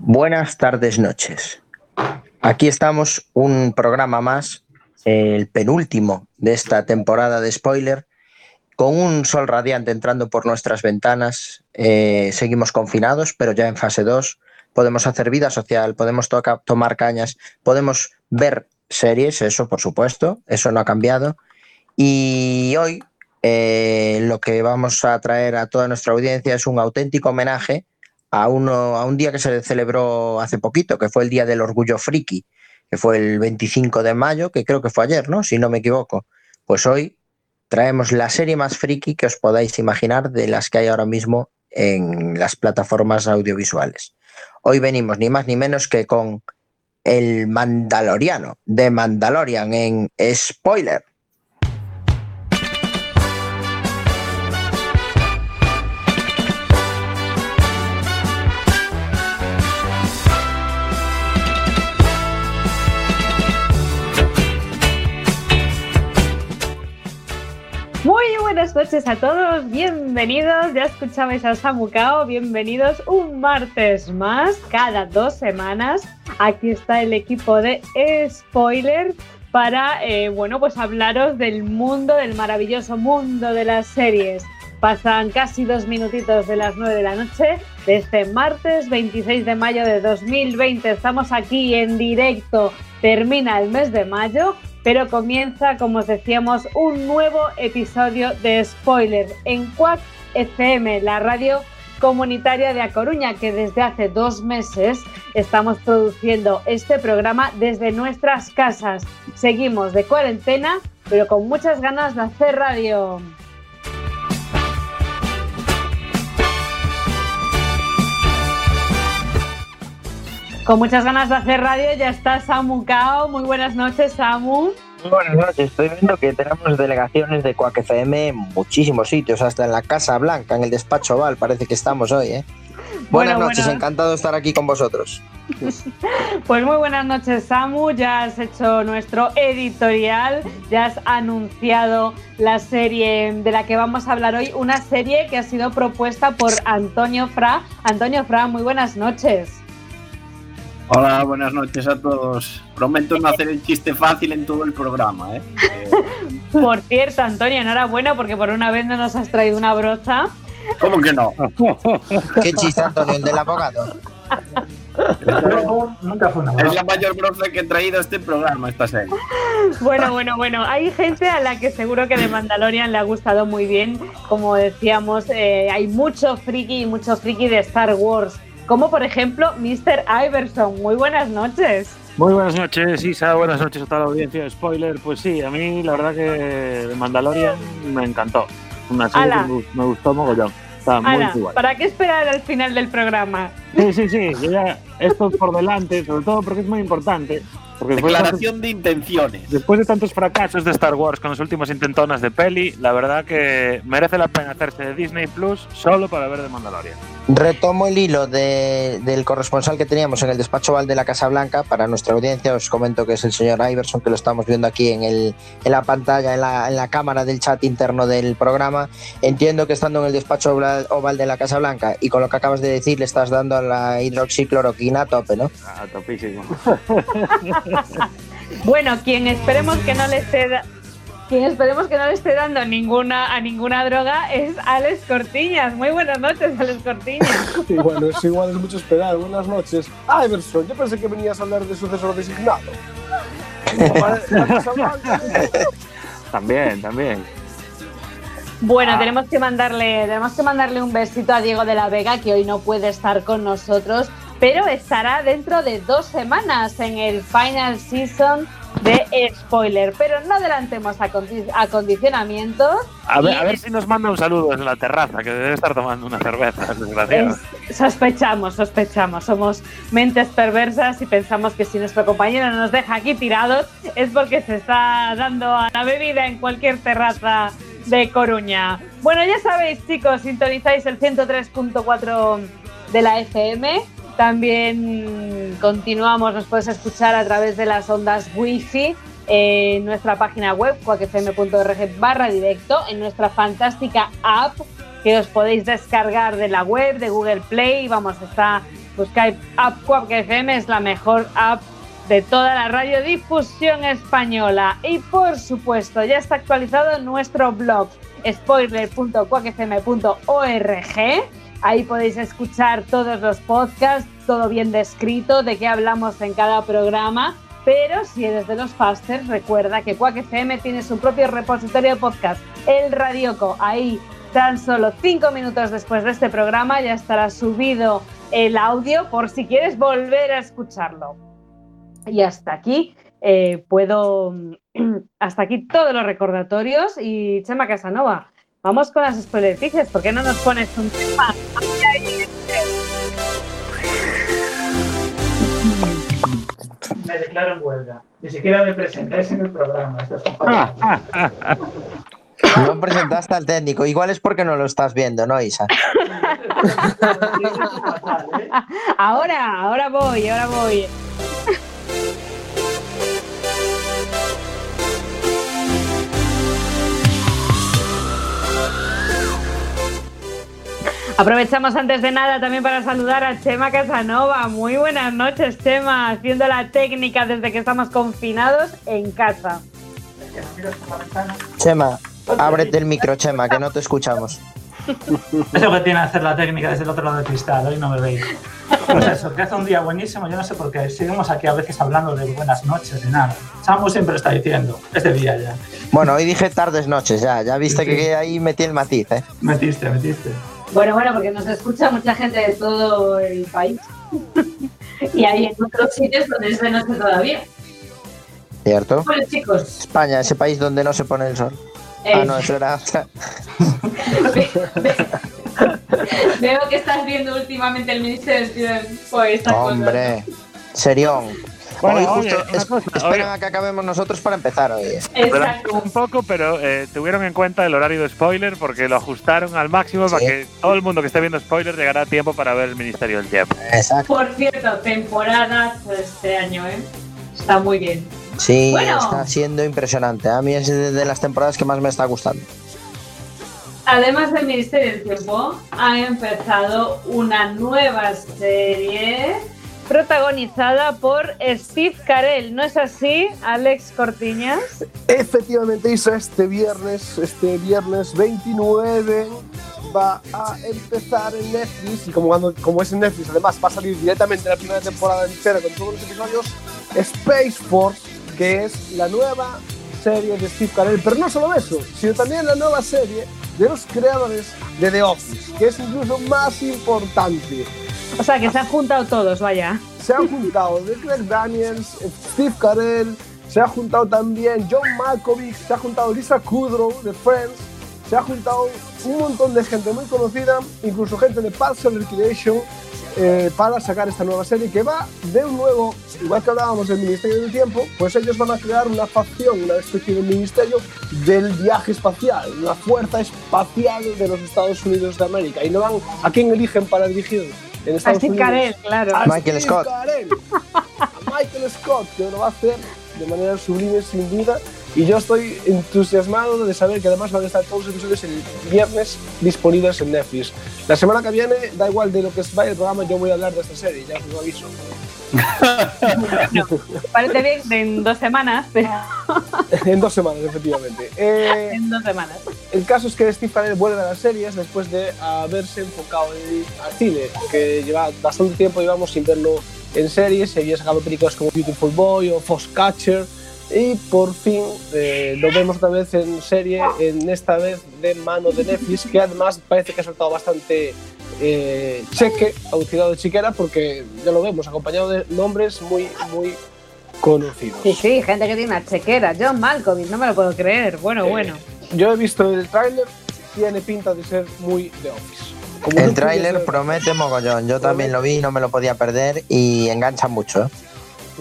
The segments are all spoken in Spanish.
Buenas tardes, noches. Aquí estamos, un programa más, el penúltimo de esta temporada de spoiler, con un sol radiante entrando por nuestras ventanas. Eh, seguimos confinados, pero ya en fase 2 podemos hacer vida social, podemos tomar cañas, podemos ver series, eso por supuesto, eso no ha cambiado. Y hoy eh, lo que vamos a traer a toda nuestra audiencia es un auténtico homenaje a, uno, a un día que se celebró hace poquito, que fue el Día del Orgullo Friki, que fue el 25 de mayo, que creo que fue ayer, ¿no? Si no me equivoco. Pues hoy traemos la serie más friki que os podáis imaginar de las que hay ahora mismo en las plataformas audiovisuales. Hoy venimos ni más ni menos que con el Mandaloriano de Mandalorian en spoiler. Buenas noches a todos, bienvenidos, ya escuchabais a Samucao, bienvenidos un martes más, cada dos semanas. Aquí está el equipo de Spoiler para, eh, bueno, pues hablaros del mundo, del maravilloso mundo de las series. Pasan casi dos minutitos de las nueve de la noche de este martes 26 de mayo de 2020. Estamos aquí en directo, termina el mes de mayo pero comienza, como os decíamos, un nuevo episodio de Spoiler en Quack FM, la radio comunitaria de A Coruña, que desde hace dos meses estamos produciendo este programa desde nuestras casas. Seguimos de cuarentena, pero con muchas ganas de hacer radio. Con muchas ganas de hacer radio ya está Samu Cao. Muy buenas noches, Samu. Muy buenas noches. Estoy viendo que tenemos delegaciones de Cuac FM en muchísimos sitios, hasta en la Casa Blanca, en el despacho Val, parece que estamos hoy, ¿eh? Buenas noches, encantado de estar aquí con vosotros. Pues muy buenas noches, Samu. Ya has hecho nuestro editorial, ya has anunciado la serie de la que vamos a hablar hoy, una serie que ha sido propuesta por Antonio Fra. Antonio Fra, muy buenas noches. Hola, buenas noches a todos. Prometo no hacer el chiste fácil en todo el programa. ¿eh? Por cierto, Antonio, enhorabuena porque por una vez no nos has traído una brocha. ¿Cómo que no? ¿Qué chiste, Antonio? ¿El del abogado? nunca fue una Es la mayor brocha que he traído a este programa, esta serie. Bueno, bueno, bueno. Hay gente a la que seguro que de Mandalorian le ha gustado muy bien. Como decíamos, eh, hay mucho friki y mucho friki de Star Wars como por ejemplo Mr. Iverson. Muy buenas noches. Muy buenas noches, Isa. Buenas noches a toda la audiencia de Spoiler. Pues sí, a mí la verdad que Mandalorian me encantó. Una serie que me gustó mogollón. Está muy igual. ¿Para qué esperar al final del programa? Sí, sí, sí. ya esto por delante, sobre todo porque es muy importante. Declaración de, intenciones. Después de tantos fracasos de Star Wars con las últimas intentonas de peli, la verdad que merece la pena hacerse de Disney Plus solo para ver de Mandalorian. Retomo el hilo del corresponsal que teníamos en el despacho Val de la Casa Blanca. Para nuestra audiencia os comento que es el señor Iverson, que lo estamos viendo aquí en, el, en la pantalla, en la, en la, cámara del chat interno del programa. Entiendo que estando en el despacho oval de la Casa Blanca y con lo que acabas de decir le estás dando a la hidroxicloroquina a tope, ¿no? A topísimo. bueno, quien esperemos que no le esté quien esperemos que no le esté dando ninguna a ninguna droga es Alex Cortiñas. Muy buenas noches, Alex Cortiñas. Y bueno, es igual, es mucho esperar. Buenas noches. Iverson, yo pensé que venías a hablar de sucesor designado. también, también. Bueno, ah. tenemos que mandarle, tenemos que mandarle un besito a Diego de la Vega, que hoy no puede estar con nosotros, pero estará dentro de dos semanas en el final season de spoiler. Pero no adelantemos acondicionamientos. A ver, a ver si nos manda un saludo en la terraza, que debe estar tomando una cerveza, sospechamos, sospechamos. Somos mentes perversas y pensamos que si nuestro compañero nos deja aquí tirados es porque se está dando a la bebida en cualquier terraza de Coruña. Bueno, ya sabéis, chicos, sintonizáis el 103.4 de la FM también continuamos, nos puedes escuchar a través de las ondas wifi en nuestra página web, cuacfm.org barra directo, en nuestra fantástica app que os podéis descargar de la web, de Google Play, vamos, está buscáis App Quack FM, es la mejor app de toda la radiodifusión española. Y por supuesto, ya está actualizado nuestro blog spoiler.quackfm.org. Ahí podéis escuchar todos los podcasts, todo bien descrito, de qué hablamos en cada programa. Pero si eres de los fasters, recuerda que Quack FM tiene su propio repositorio de podcast, el Radioco. Ahí, tan solo cinco minutos después de este programa, ya estará subido el audio por si quieres volver a escucharlo. Y hasta aquí eh, puedo, hasta aquí todos los recordatorios. Y Chema Casanova, vamos con las spoilerticias. ¿Por qué no nos pones un tema? Me declaro en huelga. Ni siquiera me presentáis en el programa. Esto es un No presentaste al técnico. Igual es porque no lo estás viendo, ¿no, Isa? Ahora, ahora voy, ahora voy. Aprovechamos antes de nada también para saludar a Chema Casanova. Muy buenas noches, Chema, haciendo la técnica desde que estamos confinados en casa. Chema, ábrete el micro, Chema, que no te escuchamos. Es lo que tiene hacer la técnica desde el otro lado del cristal, hoy no me veis. Pues eso, que hace un día buenísimo, yo no sé por qué. Seguimos aquí a veces hablando de buenas noches, de nada. Samu siempre está diciendo, este día ya. Bueno, hoy dije tardes, noches, ya. Ya viste que ahí metí el matiz, ¿eh? Metiste, metiste. Bueno, bueno, porque nos escucha mucha gente de todo el país. y hay en otros sitios donde es de noche todavía. ¿Cierto? Bueno, chicos, España, ese país donde no se pone el sol. eh, Ah, no, eso era. veo que estás viendo últimamente el Ministerio estas cosas. Hombre, serión. Bueno, hoy oye, justo es- cosa, esperan oye. a que acabemos nosotros para empezar hoy. ¿eh? Exacto. un poco, pero eh, tuvieron en cuenta el horario de spoiler porque lo ajustaron al máximo para Sí. que todo el mundo que esté viendo spoiler llegará a tiempo para ver el Ministerio del Tiempo. Exacto. Por cierto, temporada este año, ¿eh? Está muy bien. Sí, Bueno. está siendo impresionante. A mí es de las temporadas que más me está gustando. Además del Ministerio del Tiempo, ha empezado una nueva serie protagonizada por Steve Carell. ¿No es así, Alex Cortiñas? Efectivamente, Isa, este viernes, este viernes 29 va a empezar en Netflix y como, cuando- como es en Netflix, además va a salir directamente la primera temporada entera con todos los episodios, Space Force, que es la nueva serie de Steve Carell, pero no solo eso, sino también la nueva serie de los creadores de The Office, que es incluso más importante. O sea, que se han juntado todos, vaya. Se han juntado de Greg Daniels, Steve Carell, se ha juntado también John Malkovich, se ha juntado Lisa Kudrow de Friends, se ha juntado un montón de gente muy conocida, incluso gente de Parks and Recreation, eh, para sacar esta nueva serie que va de un nuevo, igual que hablábamos del Ministerio del Tiempo, pues ellos van a crear una facción, una especie de ministerio del viaje espacial, una fuerza espacial de los Estados Unidos de América. Y no van, ¿a quién eligen para dirigir en A Estados Steve Unidos? Carell, claro. a Michael Steve Scott. Carell, a Michael Scott, que lo va a hacer de manera sublime, sin duda. Y yo estoy entusiasmado de saber que además van a estar todos los episodios el viernes disponibles en Netflix. La semana que viene, da igual de lo que vaya el programa, yo voy a hablar de esta serie, ya os lo aviso. Parece bien en dos semanas, pero en dos semanas, efectivamente. Eh, en dos semanas. el caso es que Steve Carell vuelve a las series después de haberse enfocado en, al cine, que lleva bastante tiempo llevamos sin verlo en series, se había sacado películas como Beautiful Boy o Foxcatcher y por fin eh, lo vemos otra vez en serie, en esta vez de mano de Netflix, que además parece que ha soltado bastante eh, cheque, ha tirado de chiquera porque ya lo vemos, acompañado de nombres muy, muy conocidos. Sí, sí, gente que tiene una chequera. John Malkovich, no me lo puedo creer. Bueno, Eh, bueno. Yo he visto el tráiler, tiene pinta de ser muy de Office. Como El no tráiler promete mogollón. Yo también lo vi, no me lo podía perder y engancha mucho.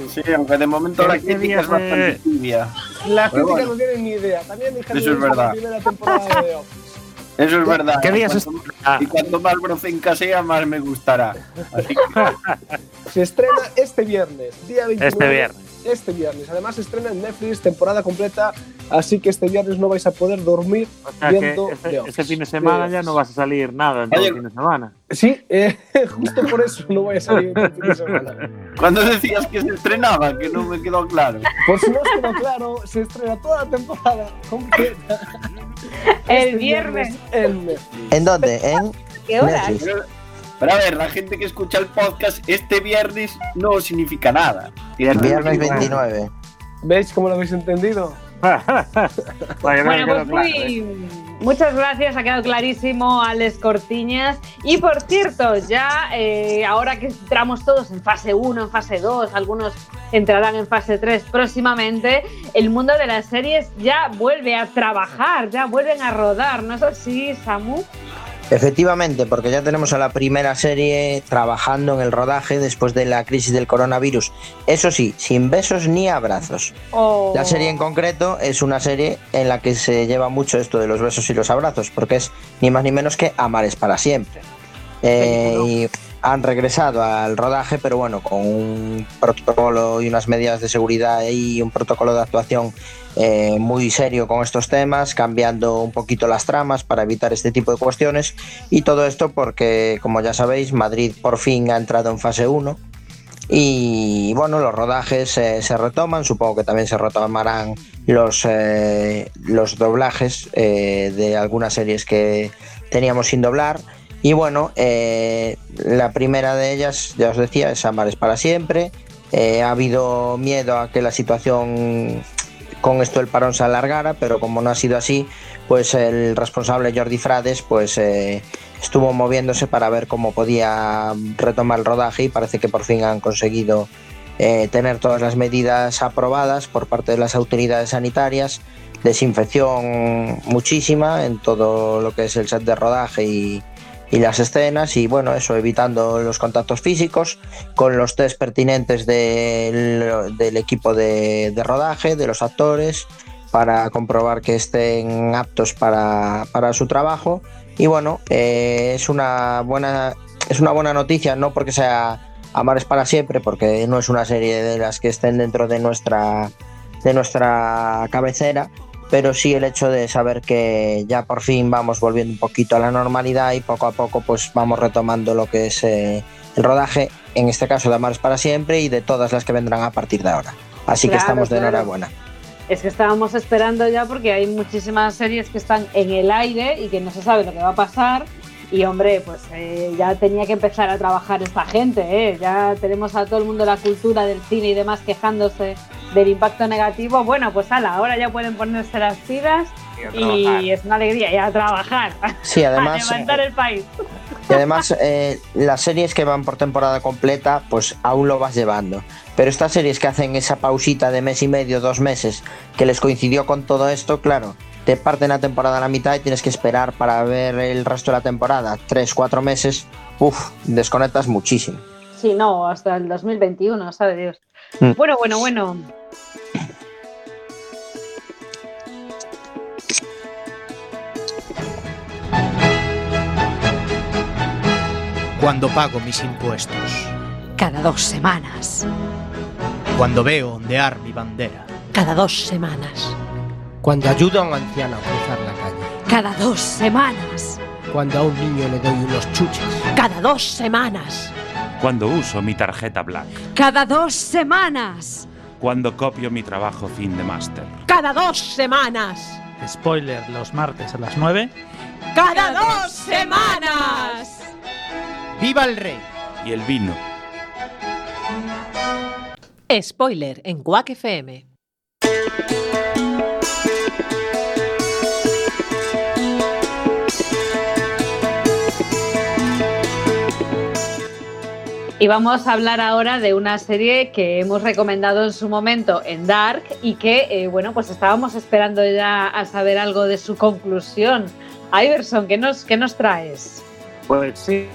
¿Eh? Sí, aunque de momento la ¿Qué crítica días es bastante tibia. La Pero crítica bueno. no tiene ni idea. También dijeron Eso es la verdad. primera temporada de Office. Eso es verdad. ¿Qué días Y es- cuanto- Ah. Y cuanto más brocenca sea, más me gustará. Así que Se estrena este viernes, día 29. Este viernes. Este viernes. Además, se estrena en Netflix, temporada completa. Así que este viernes no vais a poder dormir O sea que viendo este, este fin de semana ya no vas a salir nada en todo el fin de semana. Sí, eh, justo por eso no voy a salir este fin de semana. Cuando decías que se estrenaba, que no me quedó claro. Por si no os quedó claro, se estrena toda la temporada completa. El este viernes. en Netflix. ¿En dónde? En ¿Qué hora? Netflix. Pero, a ver, la gente que escucha el podcast, este viernes no significa nada. Viernes 29. ¿Veis cómo lo habéis entendido? Bueno, quedó pues claro, ¿eh? muy, muchas gracias, ha quedado clarísimo, Alex Cortiñas. Y por cierto, ya eh, ahora que entramos todos en fase 1, en fase 2, algunos entrarán en fase 3 próximamente, el mundo de las series ya vuelve a trabajar, ya vuelven a rodar, ¿no es así, Samu? Efectivamente, porque ya tenemos a la primera serie trabajando en el rodaje después de la crisis del coronavirus. Eso sí, sin besos ni abrazos. O- La serie en concreto es una serie en la que se lleva mucho esto de los besos y los abrazos, porque es ni más ni menos que amar es para siempre. Eh, y han regresado al rodaje, pero bueno, con un protocolo y unas medidas de seguridad y un protocolo de actuación eh, muy serio con estos temas, cambiando un poquito las tramas para evitar este tipo de cuestiones. Y todo esto porque, como ya sabéis, Madrid por fin ha entrado en fase 1 y bueno, los rodajes eh, se retoman, supongo que también se retomarán los, eh, los doblajes eh, de algunas series que teníamos sin doblar. Y bueno, eh, la primera de ellas, ya os decía, es Amar es para siempre. Eh, ha habido miedo a que la situación con esto el parón se alargara, pero como no ha sido así, pues el responsable Jordi Frades pues eh, estuvo moviéndose para ver cómo podía retomar el rodaje y parece que por fin han conseguido tener todas las medidas aprobadas por parte de las autoridades sanitarias, desinfección muchísima en todo lo que es el set de rodaje y, y las escenas y bueno, eso evitando los contactos físicos con los test pertinentes del, equipo de, de rodaje, de los actores, para comprobar que estén aptos para, para su trabajo. Y bueno, eh, es, una buena, es una buena noticia, no porque sea Amar es para siempre, porque no es una serie de las que estén dentro de nuestra, de nuestra cabecera, pero sí el hecho de saber que ya por fin vamos volviendo un poquito a la normalidad y poco a poco pues vamos retomando lo que es eh, el rodaje, en este caso de Amar es para siempre y de todas las que vendrán a partir de ahora. Así que estamos de claro. enhorabuena. Es que estábamos esperando ya porque hay muchísimas series que están en el aire y que no se sabe lo que va a pasar. Y hombre, pues eh, ya tenía que empezar a trabajar esta gente, ¿eh? Ya tenemos a todo el mundo de la cultura del cine y demás quejándose del impacto negativo. Bueno, pues ala, ahora ya pueden ponerse las pilas y es una alegría ya trabajar, Sí, a además, levantar el país. y además eh, las series que van por temporada completa, pues aún lo vas llevando. Pero estas series que hacen esa pausita de mes y medio, dos meses, que les coincidió con todo esto, claro, te parten la temporada a la mitad y tienes que esperar para ver el resto de la temporada, tres, cuatro meses, uff, desconectas muchísimo. Sí, no, hasta el 2021, sabe Dios. Mm. Bueno, bueno, bueno. Cuando pago mis impuestos. Cada dos semanas. Cuando veo ondear mi bandera. Cada dos semanas. Cuando ayudo a un anciano a cruzar la calle. Cada dos semanas. Cuando a un niño le doy unos chuches. Cada dos semanas. Cuando uso mi tarjeta Black. Cada dos semanas. Cuando copio mi trabajo fin de máster. Cada dos semanas. Spoiler los martes a las 9. Cada dos semanas. ¡Viva el rey! Y el vino. Spoiler en Quack FM. Y vamos a hablar ahora de una serie que hemos recomendado en su momento en Dark y que, eh, bueno, pues estábamos esperando ya a saber algo de su conclusión. Iverson, ¿qué nos, qué nos traes? Pues sí.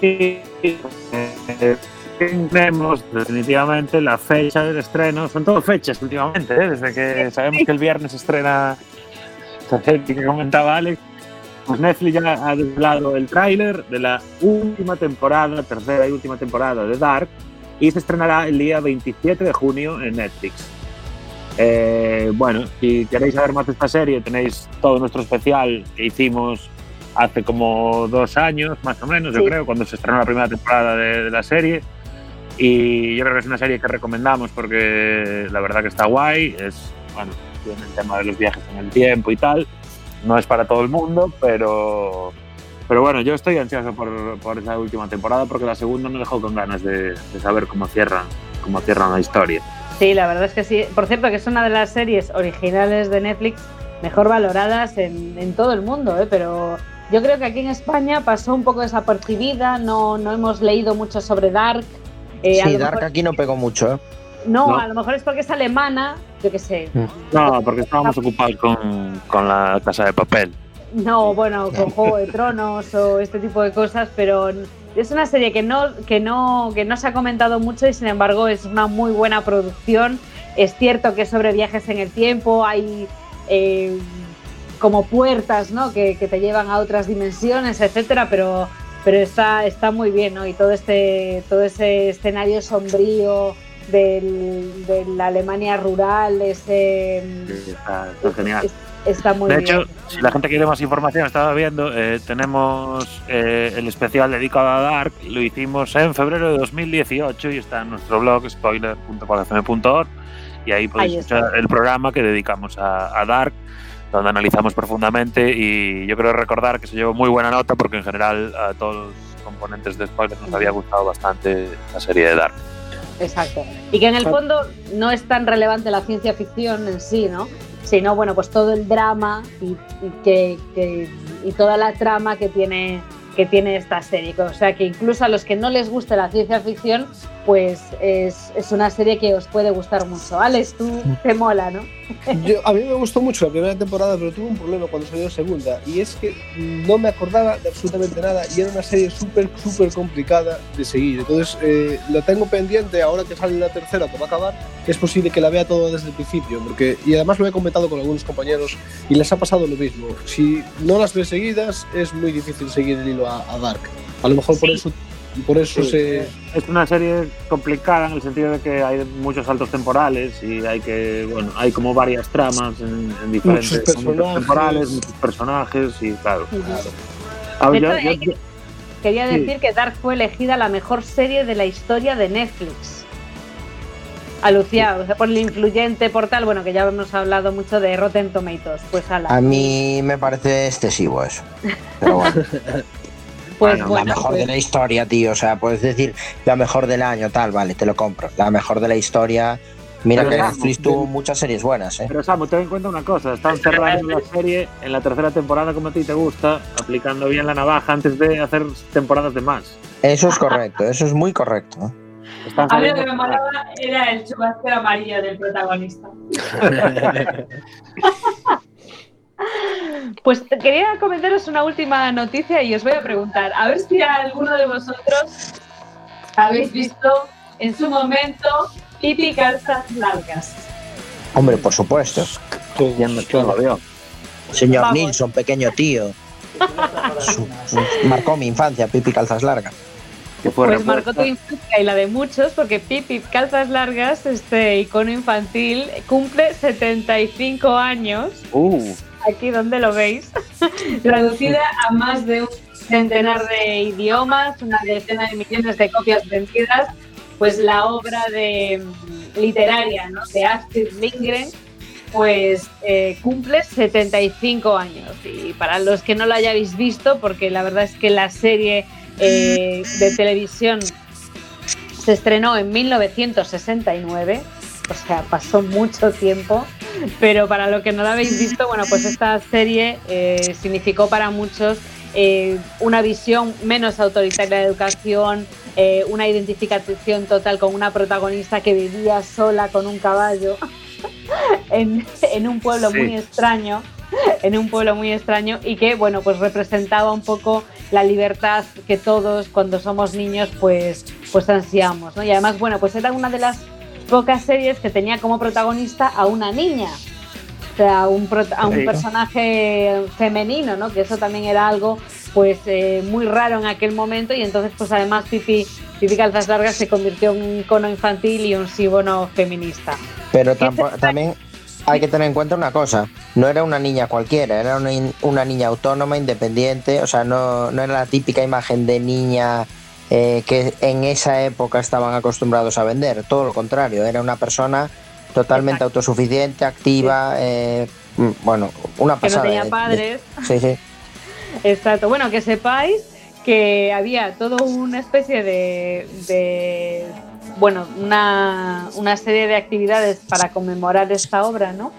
Sí, eh, Tenemos definitivamente la fecha del estreno. Son todo fechas últimamente, ¿eh? desde que sabemos que el viernes estrena que comentaba Alex. Pues Netflix ya ha desvelado el tráiler de la última temporada, tercera y última temporada de Dark, y se estrenará el día 27 de junio en Netflix. Eh, bueno, si queréis saber más de esta serie, tenéis todo nuestro especial que hicimos hace como dos años, más o menos, yo creo, cuando se estrenó la primera temporada de, de la serie. Y yo creo que es una serie que recomendamos porque la verdad que está guay. Es, bueno, tiene el tema de los viajes en el tiempo y tal. No es para todo el mundo, pero, pero bueno, yo estoy ansioso por, por esa última temporada porque la segunda me dejó con ganas de, de saber cómo cierran, cómo cierran la historia. Sí, la verdad es que sí. Por cierto, que es una de las series originales de Netflix mejor valoradas en, en todo el mundo, ¿eh? pero yo creo que aquí en España pasó un poco desapercibida, no, no hemos leído mucho sobre Dark. Eh, Sí, Dark mejor- aquí no pegó mucho, ¿eh? no, No. a lo mejor es porque es alemana, yo qué sé. No, porque estábamos ocupados con, con la casa de papel. No, bueno, con Juego de Tronos o este tipo de cosas, pero es una serie que no, que no, que no se ha comentado mucho y sin embargo es una muy buena producción. Es cierto que es sobre viajes en el tiempo, hay eh, como puertas ¿no? que, que te llevan a otras dimensiones, etcétera, pero, pero está, está muy bien, ¿no? Y todo este, todo ese escenario sombrío del- de la Alemania rural, ese Está, está genial. es- está muy de bien. hecho, si la gente quiere más información, estaba viendo, eh, tenemos eh, el especial dedicado a Dark, lo hicimos en febrero de 2018 y está en nuestro blog spoiler.cualfm.org y ahí podéis Ahí escuchar el programa que dedicamos a, a Dark, donde analizamos profundamente y yo creo recordar que se llevó muy buena nota porque en general a todos los componentes de spoiler nos había gustado bastante la serie de Dark. Exacto. Y que en el fondo no es tan relevante la ciencia ficción en sí, ¿no? Sino, bueno, pues todo el drama y, y que, que- y toda la trama que tiene, que tiene esta serie. O sea, que incluso a los que no les guste la ciencia ficción, pues es, es una serie que os puede gustar mucho. Alex, tú te mola, ¿no? Yo, a mí me gustó mucho la primera temporada, pero tuve un problema cuando salió la segunda. Y es que no me acordaba de absolutamente nada y era una serie súper, súper complicada de seguir. Entonces, eh, lo tengo pendiente ahora que sale la tercera, que va a acabar. Es posible que la vea todo desde el principio. porque Y además lo he comentado con algunos compañeros y les ha pasado lo mismo. Si no las ves seguidas, es muy difícil seguir el hilo a, a Dark. A lo mejor por eso, por eso Sí, se. Es una serie complicada en el sentido de que hay muchos saltos temporales y hay que, bueno, hay como varias tramas en, en diferentes Muchos personajes. temporales, muchos personajes y claro. Yo- yo- que- Quería Sí. decir que Dark fue elegida la mejor serie de la historia de Netflix. Aluciado, o sea, por el influyente portal, bueno, que ya hemos hablado mucho de Rotten Tomatoes. Pues ala. A mí me parece excesivo eso. Pero bueno, pues la bueno, mejor de pues- la historia, tío. O sea, puedes decir la mejor del año, tal, vale, te lo compro. La mejor de la historia. Mira Pero que vamos, Netflix tuvo muchas series buenas, ¿eh? Pero Samu, ten en cuenta una cosa, están cerrando la serie en la tercera temporada como a ti te gusta, aplicando bien la navaja antes de hacer temporadas de más. Eso es correcto, eso es muy correcto. Están A mí lo que me molaba era el chubasquero amarillo del protagonista. Pues quería comentaros una última noticia y os voy a preguntar, a ver si alguno de vosotros habéis visto en su momento Pipi Calzas Largas. Hombre, por supuesto. ¿Quién, quién lo vio? Señor Vamos. Nilsson, pequeño tío. Su- su- marcó mi infancia, Pipi Calzas Largas. Pues marcó tu infancia y la de muchos, porque Pipi Calzas Largas, este icono infantil, cumple 75 años. Uh, Aquí donde lo veis, traducida a más de un centenar de idiomas, una decena de millones de copias vendidas, pues la obra de mm, literaria ¿no? de Astrid Lindgren pues eh, cumple 75 años y para los que no lo hayáis visto porque la verdad es que la serie eh, de televisión se estrenó en 1969 o sea pasó mucho tiempo pero para lo que no lo habéis visto, bueno, pues esta serie eh, significó para muchos eh, una visión menos autoritaria de educación, eh, una identificación total con una protagonista que vivía sola con un caballo en, en un pueblo Sí. muy extraño, en un pueblo muy extraño y que, bueno, pues representaba un poco la libertad que todos cuando somos niños pues, pues ansiamos, ¿no? Y además, bueno, pues era una de las pocas series que tenía como protagonista a una niña. O sea, un, a un personaje femenino, ¿no? Que eso también era algo pues eh, muy raro en aquel momento y entonces pues además Pipi, Pipi Calzas Largas se convirtió en un icono infantil y un símbolo feminista. Pero tampo- también hay que tener en cuenta una cosa, no era una niña cualquiera, era una, una niña autónoma, independiente, o sea, no, no era la típica imagen de niña eh, que en esa época estaban acostumbrados a vender, todo lo contrario, era una persona totalmente autosuficiente, activa, eh, mm, bueno, una Que no pasada. tenía padres. sí, sí. Exacto. Bueno, que sepáis que había toda una especie de, de, bueno, una, una serie de actividades para conmemorar esta obra, ¿no?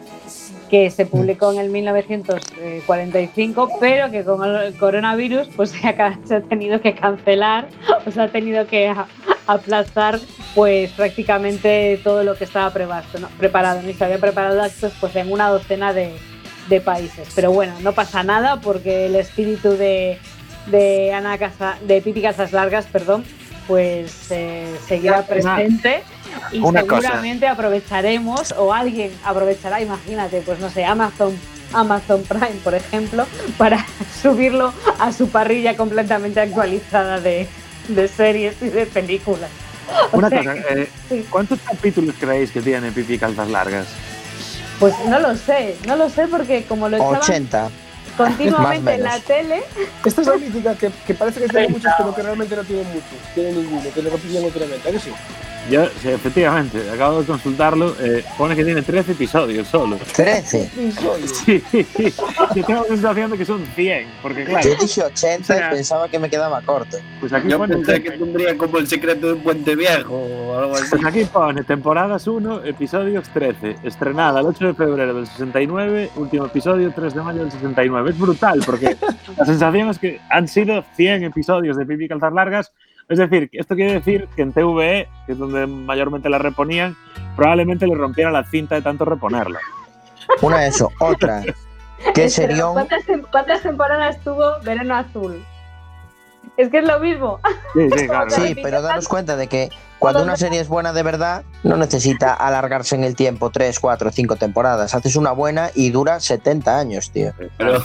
Que se publicó en el 1945, pero que con el coronavirus pues se ha, ca- se ha tenido que cancelar, o se ha tenido que a- aplazar pues prácticamente todo lo que estaba previsto, ¿no? preparado. Y se había preparado actos pues en una docena de, de países. Pero bueno, no pasa nada porque el espíritu de, de Ana Casa, de Pipi Casas Largas, perdón, pues eh, seguirá presente y Una cosa. seguramente aprovecharemos o alguien aprovechará, imagínate, pues no sé, Amazon Amazon Prime, por ejemplo, para subirlo a su parrilla completamente actualizada de, de series y de películas. O Una sea cosa, que- eh, sí. ¿cuántos capítulos creéis que tiene Pipi Calzas Largas? Pues no lo sé, no lo sé porque como lo echaban 80. continuamente en la tele, Esta es la mítica que, que parece que tiene muchos, pero que realmente no tiene muchos. Tiene ninguno, que le repetían últimamente. ¿A que sí? Yo, sí, efectivamente, acabo de consultarlo, eh, pone que tiene 13 episodios solo. 13. Sí, yo tengo la sensación de que son 100, porque claro, Yo dije 80 O sea, y pensaba que me quedaba corto. pues aquí Yo pone, pensé que tendría como el secreto de Puente Viejo o algo así. pues aquí pone temporadas 1, episodios 13, estrenada el 8 de febrero del 69, último episodio 3 de mayo del 69. Es brutal, porque la sensación es que han sido 100 episodios de Pipi Calzas Largas. Es decir, esto quiere decir que en TVE, que es donde mayormente la reponían, probablemente le rompiera la cinta de tanto reponerla. Una de eso, otra. ¿Qué Espera, serión? ¿cuántas, tem- cuántas temporadas tuvo Verano Azul? Es que es lo mismo. Sí, sí, claro. Sí, pero daros cuenta de que cuando una serie es buena de verdad, no necesita alargarse en el tiempo 3, 4, 5 temporadas. Haces una buena y dura 70 años, tío. Pero,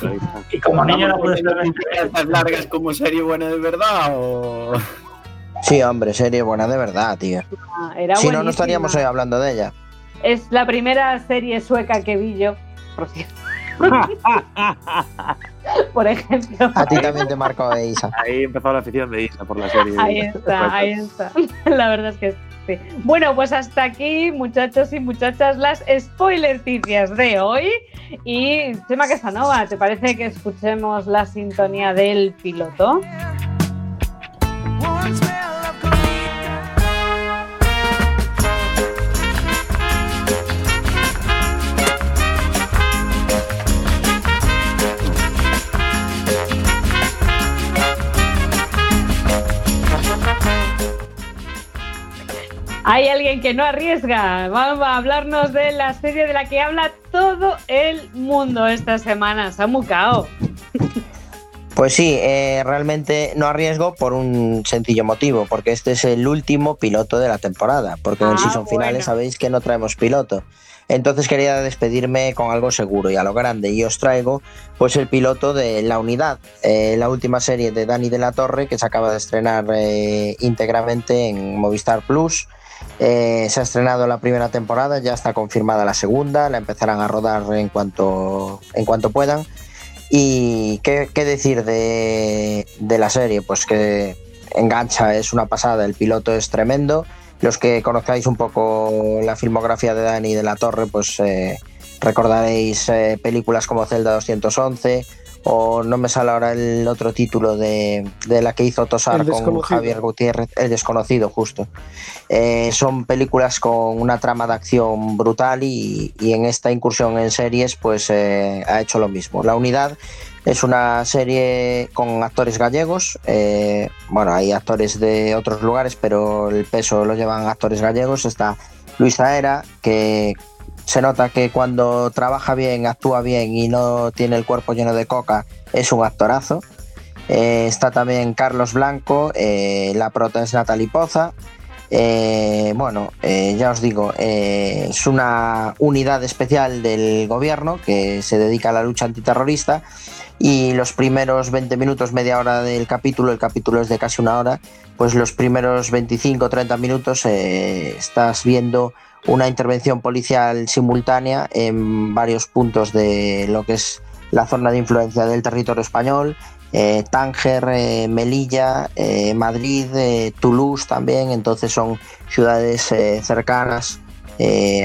Y como niño no puedes ver ¿Estas largas como serie buena de verdad o...? Sí, hombre, serie buena de verdad, tío. Ah, Era Si no, no estaríamos hoy hablando de ella. Es la primera serie sueca que vi yo, por cierto. por ejemplo. A ti también te marcó de Isa. Ahí empezó la afición de Isa por la serie. Ahí está, ahí está. La verdad es que sí. Bueno, pues hasta aquí, muchachos y muchachas, las spoilerticias de hoy. Y Chema Casanova, ¿te parece que escuchemos la sintonía del piloto? Hay alguien que no arriesga. Vamos a hablarnos de la serie de la que habla todo el mundo esta semana. Samucao. Pues sí, eh, realmente no arriesgo por un sencillo motivo, porque este es el último piloto de la temporada, porque en el Ah, season bueno. finales sabéis que no traemos piloto. Entonces quería despedirme con algo seguro y a lo grande y os traigo pues el piloto de La Unidad, eh, la última serie de Dani de la Torre que se acaba de estrenar eh, íntegramente en Movistar Plus. Eh, se ha estrenado la primera temporada, ya está confirmada la segunda, la empezarán a rodar en cuanto, en cuanto puedan. ¿Y qué, decir de, de la serie? Pues que engancha, es una pasada, el piloto es tremendo. Los que conozcáis un poco la filmografía de Dani de la Torre, pues eh, recordaréis eh, películas como Zelda 211 o no me sale ahora el otro título de, de la que hizo Tosar con. Javier Gutiérrez, El desconocido justo. Eh, son películas con una trama de acción brutal y, y en esta incursión en series pues eh, ha hecho lo mismo. La unidad es una serie con actores gallegos, eh, bueno hay actores de otros lugares pero el peso lo llevan actores gallegos, está Luisa Era que se nota que cuando trabaja bien, actúa bien y no tiene el cuerpo lleno de coca, es un actorazo. Eh, está también Carlos Blanco, eh, la prota es Natalie Poza. Eh, bueno, ya os digo, es una unidad especial del gobierno que se dedica a la lucha antiterrorista y los primeros 20 minutos, media hora del capítulo, el capítulo es de casi una hora, pues los primeros 25 30 minutos estás viendo una intervención policial simultánea en varios puntos de lo que es la zona de influencia del territorio español, eh, Tánger, eh, Melilla, eh, Madrid, eh, Toulouse también, entonces son ciudades cercanas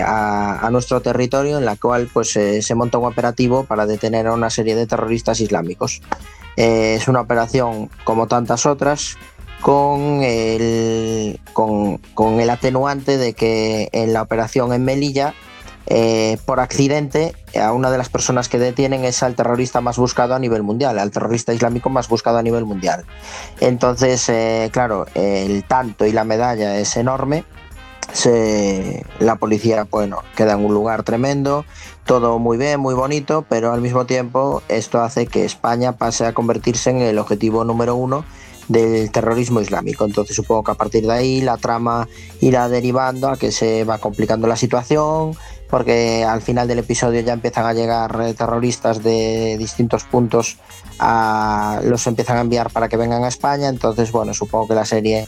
a, a nuestro territorio en la cual pues se monta un operativo para detener a una serie de terroristas islámicos. Es una operación como tantas otras con el, con, con el atenuante de que en la operación en Melilla eh, por accidente a una de las personas que detienen es al terrorista más buscado a nivel mundial, al terrorista islámico más buscado a nivel mundial. Entonces, eh, claro, el tanto y la medalla es enorme. Se, la policía, bueno, queda en un lugar tremendo, todo muy bien, muy bonito, pero al mismo tiempo esto hace que España pase a convertirse en el objetivo número uno del terrorismo islámico. Entonces supongo que a partir de ahí la trama irá derivando a que se va complicando la situación, porque al final del episodio ya empiezan a llegar eh, terroristas de distintos puntos, los empiezan a enviar para que vengan a España. Entonces, bueno, supongo que la serie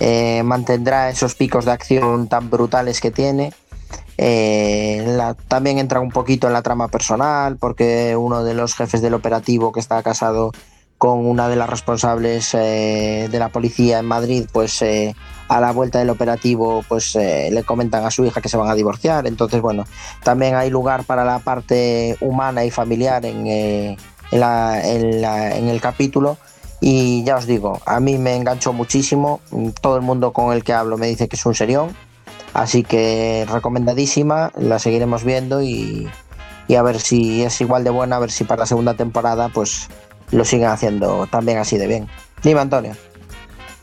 eh, mantendrá esos picos de acción tan brutales que tiene. Eh, también entra un poquito en la trama personal, porque uno de los jefes del operativo que está casado con una de las responsables eh, de la policía en Madrid, pues eh, a la vuelta del operativo pues eh, le comentan a su hija que se van a divorciar. Entonces, bueno, también hay lugar para la parte humana y familiar en, el capítulo. Y ya os digo, a mí me enganchó muchísimo. Todo el mundo con el que hablo me dice que es un serión. Así que recomendadísima, la seguiremos viendo y, y a ver si es igual de buena, a ver si para la segunda temporada pues lo siguen haciendo también así de bien. Dime Antonio.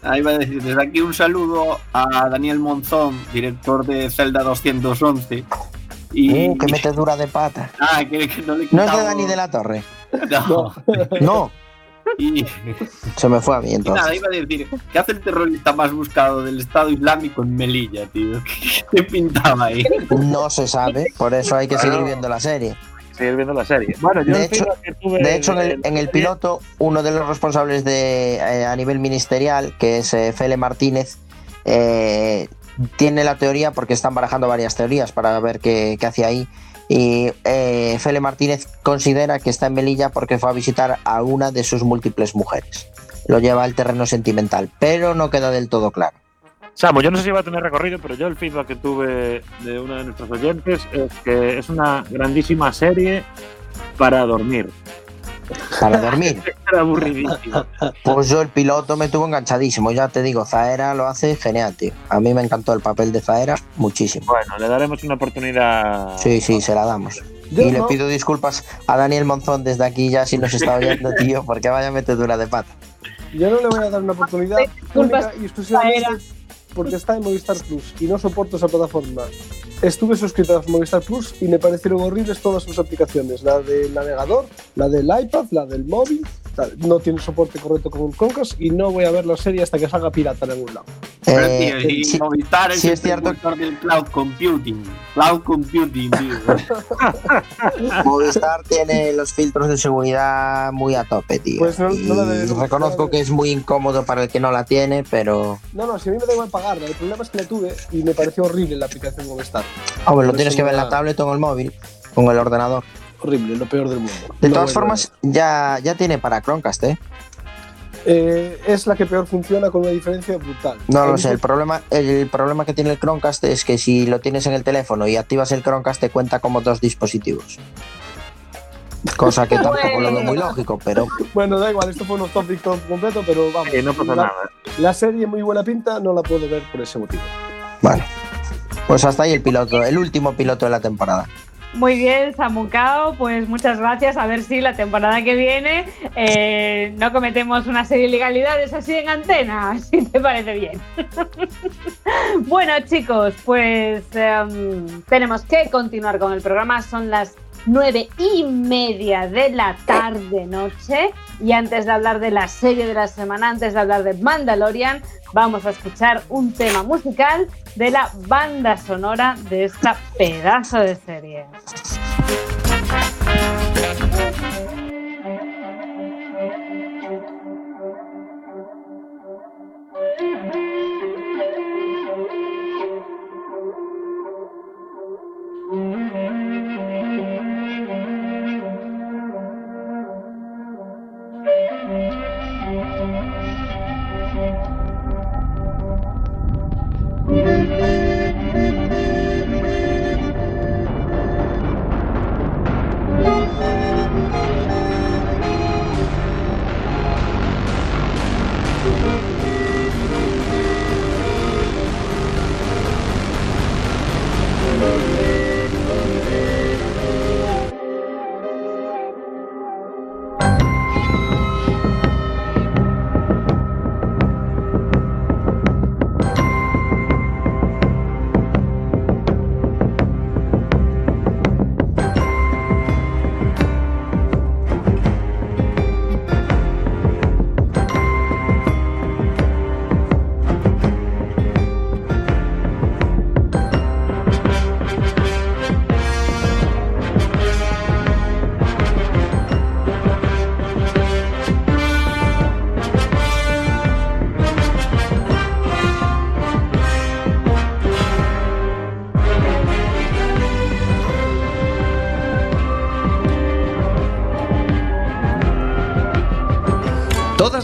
Ahí va a decir, desde aquí un saludo a Daniel Monzón, director de Zelda 211. Y, Uh, que mete dura de pata. Ah, que, que no le No es de Dani de la Torre. No. No, Y, se me fue a mí y entonces. nada, iba a decir, ¿qué hace el terrorista más buscado del Estado Islámico en Melilla, tío? ¿Qué, qué pintaba ahí? No se sabe, por eso hay que seguir viendo la serie. Seguir viendo la serie. Bueno, yo De hecho, feedback que tuve de hecho en, de- el, en el piloto, uno de los responsables de, eh, a nivel ministerial, que es eh, Fele Martínez, eh, tiene la teoría, porque están barajando varias teorías para ver qué, qué hacía ahí. Y eh, Fele Martínez considera que está en Melilla porque fue a visitar a una de sus múltiples mujeres. Lo lleva al terreno sentimental, pero no queda del todo claro. Samu, yo no sé si va a tener recorrido, pero yo el feedback que tuve de uno de nuestros oyentes es que es una grandísima serie para dormir. Para dormir. Era aburridísimo. Pues yo el piloto me tuvo enganchadísimo, ya te digo, Zaera lo hace genial, tío. A mí me encantó el papel de Zaera muchísimo. Bueno, le daremos una oportunidad. Sí, sí, se la damos. Yo y le pido disculpas a Daniel Monzón desde aquí ya si nos está oyendo, tío, porque vaya metedura de pata. Yo no le voy a dar una oportunidad Disculpas, única y exclusivamente porque está en Movistar Plus y no soporto esa plataforma. Estuve suscrito a Movistar Plus y me parecieron horribles todas sus aplicaciones. La del navegador, la del iPad, la del móvil. No tiene soporte correcto con Chromecast y no voy a ver la serie hasta que salga pirata en algún lado. Pero, Eh, tío, y sí, Movistar es sí es cierto. precursor del cloud computing. Cloud computing, tío. Movistar tiene los filtros de seguridad muy a tope, tío. Pues no- Y no la debes- reconozco que es muy incómodo para el que no la tiene, pero... No, no, si a mí me da igual pagarla. El problema es que la tuve y me pareció horrible la aplicación Movistar. Hombre, lo tienes que ver en la tablet o en el móvil, con el ordenador. Horrible, lo peor del mundo. De No todas formas, ya, ya tiene para Chromecast, ¿eh? Eh, es la que peor funciona con una diferencia brutal. No lo sé, el problema, el problema que tiene el Chromecast es que si lo tienes en el teléfono y activas el Chromecast te cuenta como dos dispositivos. Cosa que tampoco lo veo muy lógico, pero Bueno, da igual, esto fue un topic completo, pero vamos. Sí, no pasa la, nada. La serie muy buena pinta, no la puedo ver por ese motivo. bueno. Pues hasta ahí el piloto, el último piloto de la temporada. Muy bien, Samucao, pues muchas gracias. A ver si la temporada que viene eh, no cometemos una serie de ilegalidades así en antena, si te parece bien. bueno, chicos, pues em, tenemos que continuar con el programa. Son las nueve y media de la tarde noche. Y antes de hablar de la serie de la semana, antes de hablar de Mandalorian, vamos a escuchar un tema musical de la banda sonora de esta pedazo de serie.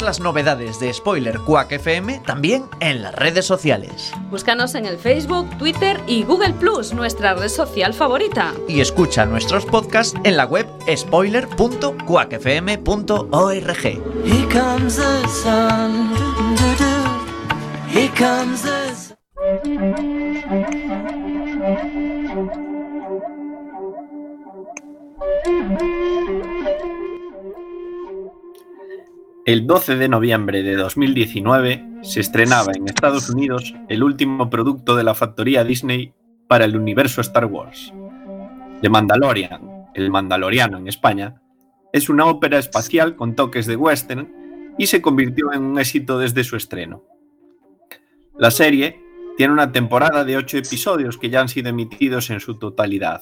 Las novedades de Spoiler Quack FM también en las redes sociales. Búscanos en el Facebook, Twitter y Google Plus, nuestra red social favorita. Y escucha nuestros podcasts en la web spoiler.quackfm.org. Here comes the El 12 de noviembre de 2019 se estrenaba en Estados Unidos el último producto de la factoría Disney para el universo Star Wars. The Mandalorian, el Mandaloriano en España, es una ópera espacial con toques de western y se convirtió en un éxito desde su estreno. La serie tiene una temporada de ocho episodios que ya han sido emitidos en su totalidad.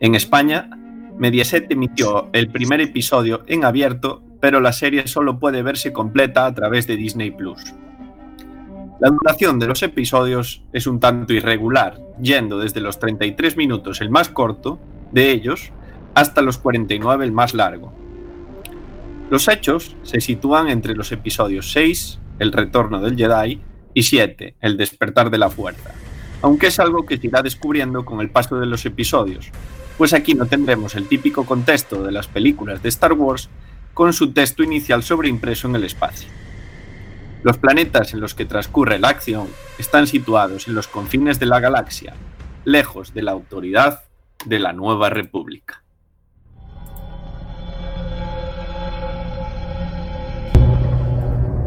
En España, Mediaset emitió el primer episodio en abierto, pero la serie solo puede verse completa a través de Disney Plus. La duración de los episodios es un tanto irregular, yendo desde los 33 minutos el más corto de ellos hasta los 49 el más largo. Los hechos se sitúan entre los episodios 6, El retorno del Jedi, y 7, El despertar de la fuerza, aunque es algo que se irá descubriendo con el paso de los episodios, pues aquí no tendremos el típico contexto de las películas de Star Wars con su texto inicial sobreimpreso en el espacio. Los planetas en los que transcurre la acción están situados en los confines de la galaxia, lejos de la autoridad de la nueva república.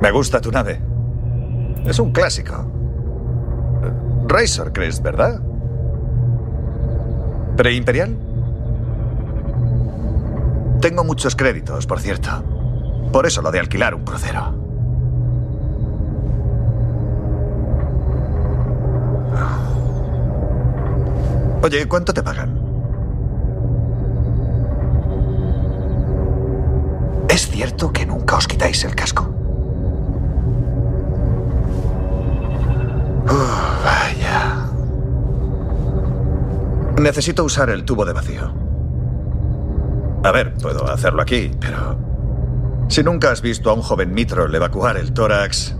Me gusta tu nave. Es un clásico. Razor Crest, ¿verdad? ¿Preimperial? Tengo muchos créditos, por cierto. Por eso lo de alquilar un crucero. Oye, ¿cuánto te pagan? ¿Es cierto que nunca os quitáis el casco? Vaya. Necesito usar el tubo de vacío. A ver, puedo hacerlo aquí, pero... Si nunca has visto a un joven Mitrol evacuar el tórax,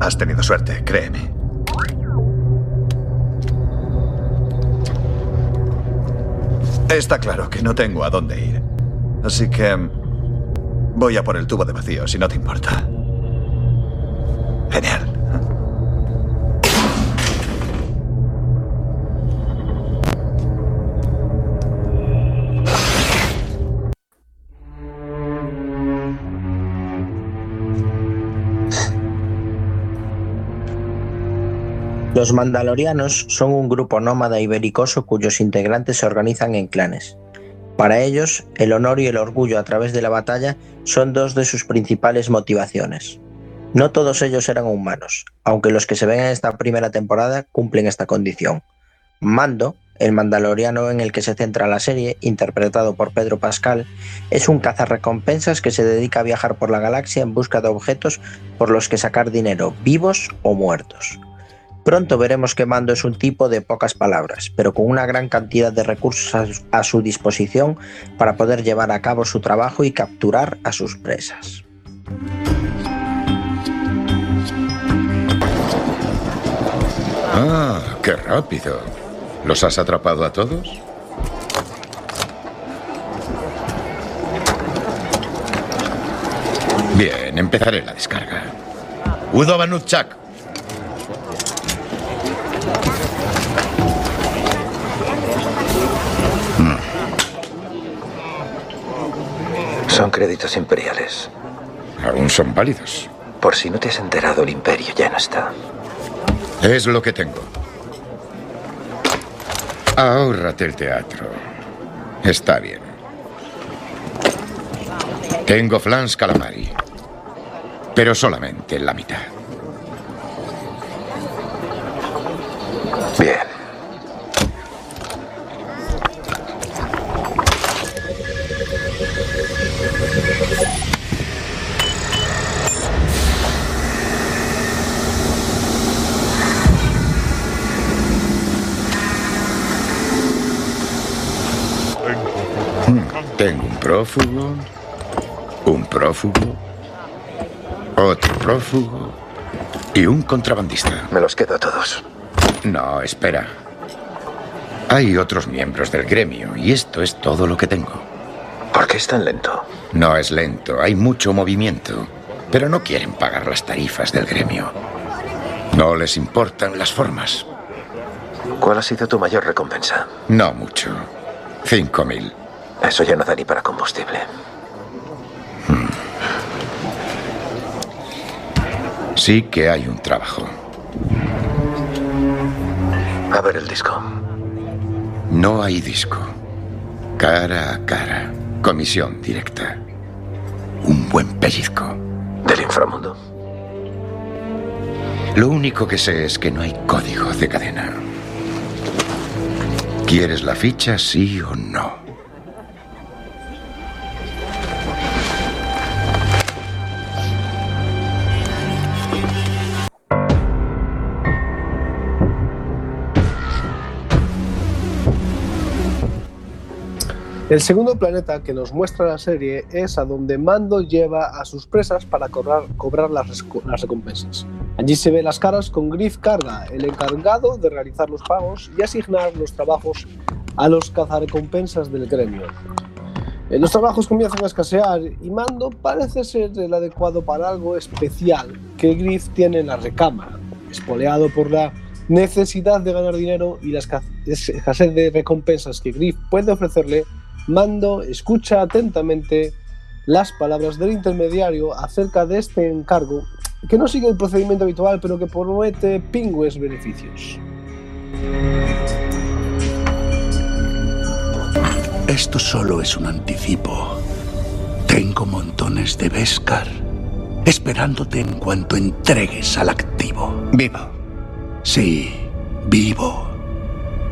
has tenido suerte, créeme. Está claro que no tengo a dónde ir. Así que... Voy a por el tubo de vacío, si no te importa. Genial. Los mandalorianos son un grupo nómada y belicoso cuyos integrantes se organizan en clanes. Para ellos, el honor y el orgullo a través de la batalla son dos de sus principales motivaciones. No todos ellos eran humanos, aunque los que se ven en esta primera temporada cumplen esta condición. Mando, el mandaloriano en el que se centra la serie, interpretado por Pedro Pascal, es un cazarrecompensas que se dedica a viajar por la galaxia en busca de objetos por los que sacar dinero, vivos o muertos. Pronto veremos que Mando es un tipo de pocas palabras, pero con una gran cantidad de recursos a su- a su disposición para poder llevar a cabo su trabajo y capturar a sus presas. Ah, qué rápido. ¿Los has atrapado a todos? Bien, empezaré la descarga. Udo Banutchak. Créditos imperiales. Aún son válidos. Por si no te has enterado, el imperio ya no está. Es lo que tengo. Ahórrate el teatro. Está bien. Tengo flans calamari. Pero solamente la mitad. Prófugo, un prófugo, otro prófugo y un contrabandista. Me los quedo a todos. No, espera. Hay otros miembros del gremio y esto es todo lo que tengo. ¿Por qué es tan lento? No es lento, hay mucho movimiento, pero no quieren pagar las tarifas del gremio. No les importan las formas. ¿Cuál ha sido tu mayor recompensa? No mucho. Cinco mil. Eso ya no da ni para combustible. Sí que hay un trabajo. A ver el disco. No hay disco. Cara a cara. Comisión directa. Un buen pellizco. ¿Del inframundo? Lo único que sé es que no hay código de cadena. ¿Quieres la ficha, sí o no? El segundo planeta que nos muestra la serie es a donde Mando lleva a sus presas para cobrar, las, las recompensas. Allí se ve las caras con Griff Carga, el encargado de realizar los pagos y asignar los trabajos a los cazarrecompensas del gremio. Eh, Los trabajos comienzan a escasear y Mando parece ser el adecuado para algo especial que Griff tiene en la recámara, espoleado por la necesidad de ganar dinero y la esca- escasez de recompensas que Griff puede ofrecerle, Mando escucha atentamente las palabras del intermediario acerca de este encargo, que no sigue el procedimiento habitual, pero que promete pingües beneficios. Esto solo es un anticipo. Tengo montones de Beskar esperándote en cuanto entregues al activo. Vivo. Sí, vivo.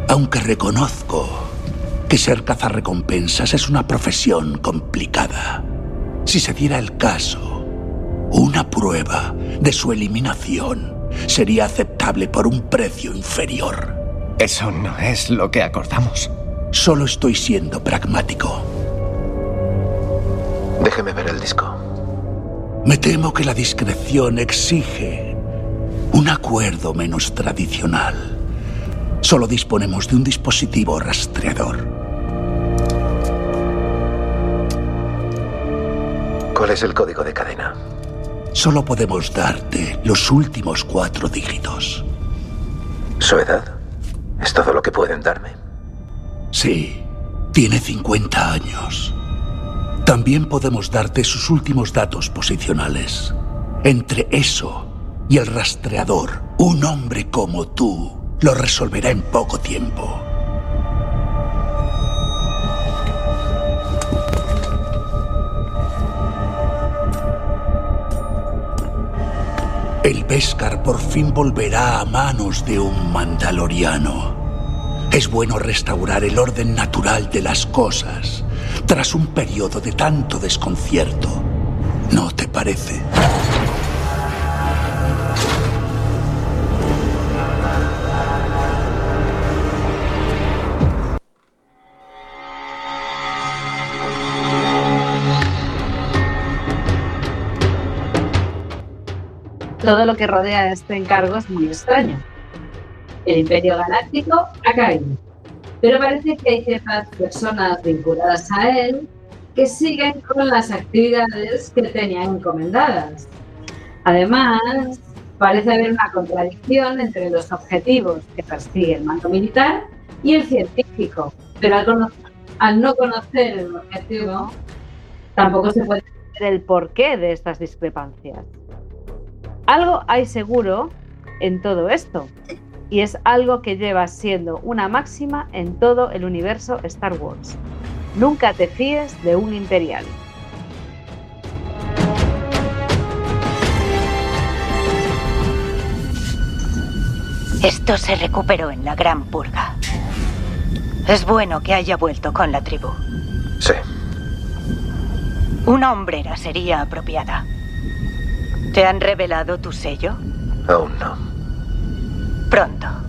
Aunque reconozco que ser cazarrecompensas es una profesión complicada. Si se diera el caso, una prueba de su eliminación sería aceptable por un precio inferior. Eso no es lo que acordamos. Solo estoy siendo pragmático. Déjeme ver el disco. Me temo que la discreción exige un acuerdo menos tradicional. Solo disponemos de un dispositivo rastreador. ¿Cuál es el código de cadena? Solo podemos darte los últimos cuatro dígitos. ¿Su edad? ¿Es todo lo que pueden darme? Sí, tiene 50 años. También podemos darte sus últimos datos posicionales. Entre eso y el rastreador, un hombre como tú lo resolverá en poco tiempo. El Beskar por fin volverá a manos de un mandaloriano. Es bueno restaurar el orden natural de las cosas tras un periodo de tanto desconcierto. ¿No te parece? Todo lo que rodea a este encargo es muy extraño. El Imperio Galáctico ha caído. Pero parece que hay ciertas personas vinculadas a él que siguen con las actividades que tenían encomendadas. Además, parece haber una contradicción entre los objetivos que persigue el mando militar y el científico, pero al, no conocer el objetivo, tampoco se puede el porqué de estas discrepancias. Algo hay seguro en todo esto, y es algo que lleva siendo una máxima en todo el universo Star Wars. Nunca te fíes de un imperial. Esto se recuperó en la Gran Purga. Es bueno que haya vuelto con la tribu. Sí. Una hombrera sería apropiada. ¿Te han revelado tu sello? Aún no. Pronto.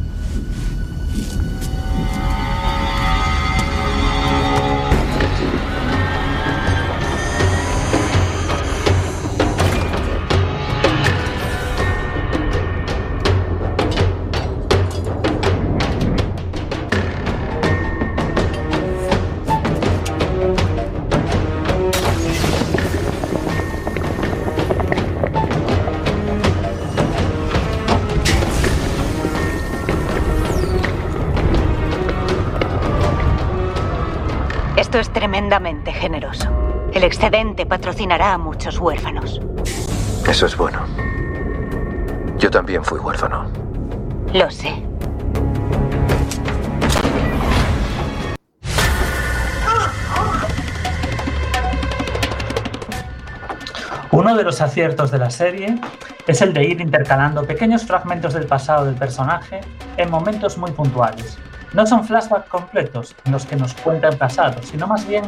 Esto es tremendamente generoso. El excedente patrocinará a muchos huérfanos. Eso es bueno. Yo también fui huérfano. Lo sé. Uno de los aciertos de la serie es el de ir intercalando pequeños fragmentos del pasado del personaje en momentos muy puntuales. No son flashbacks completos en los que nos cuenta el pasado, sino más bien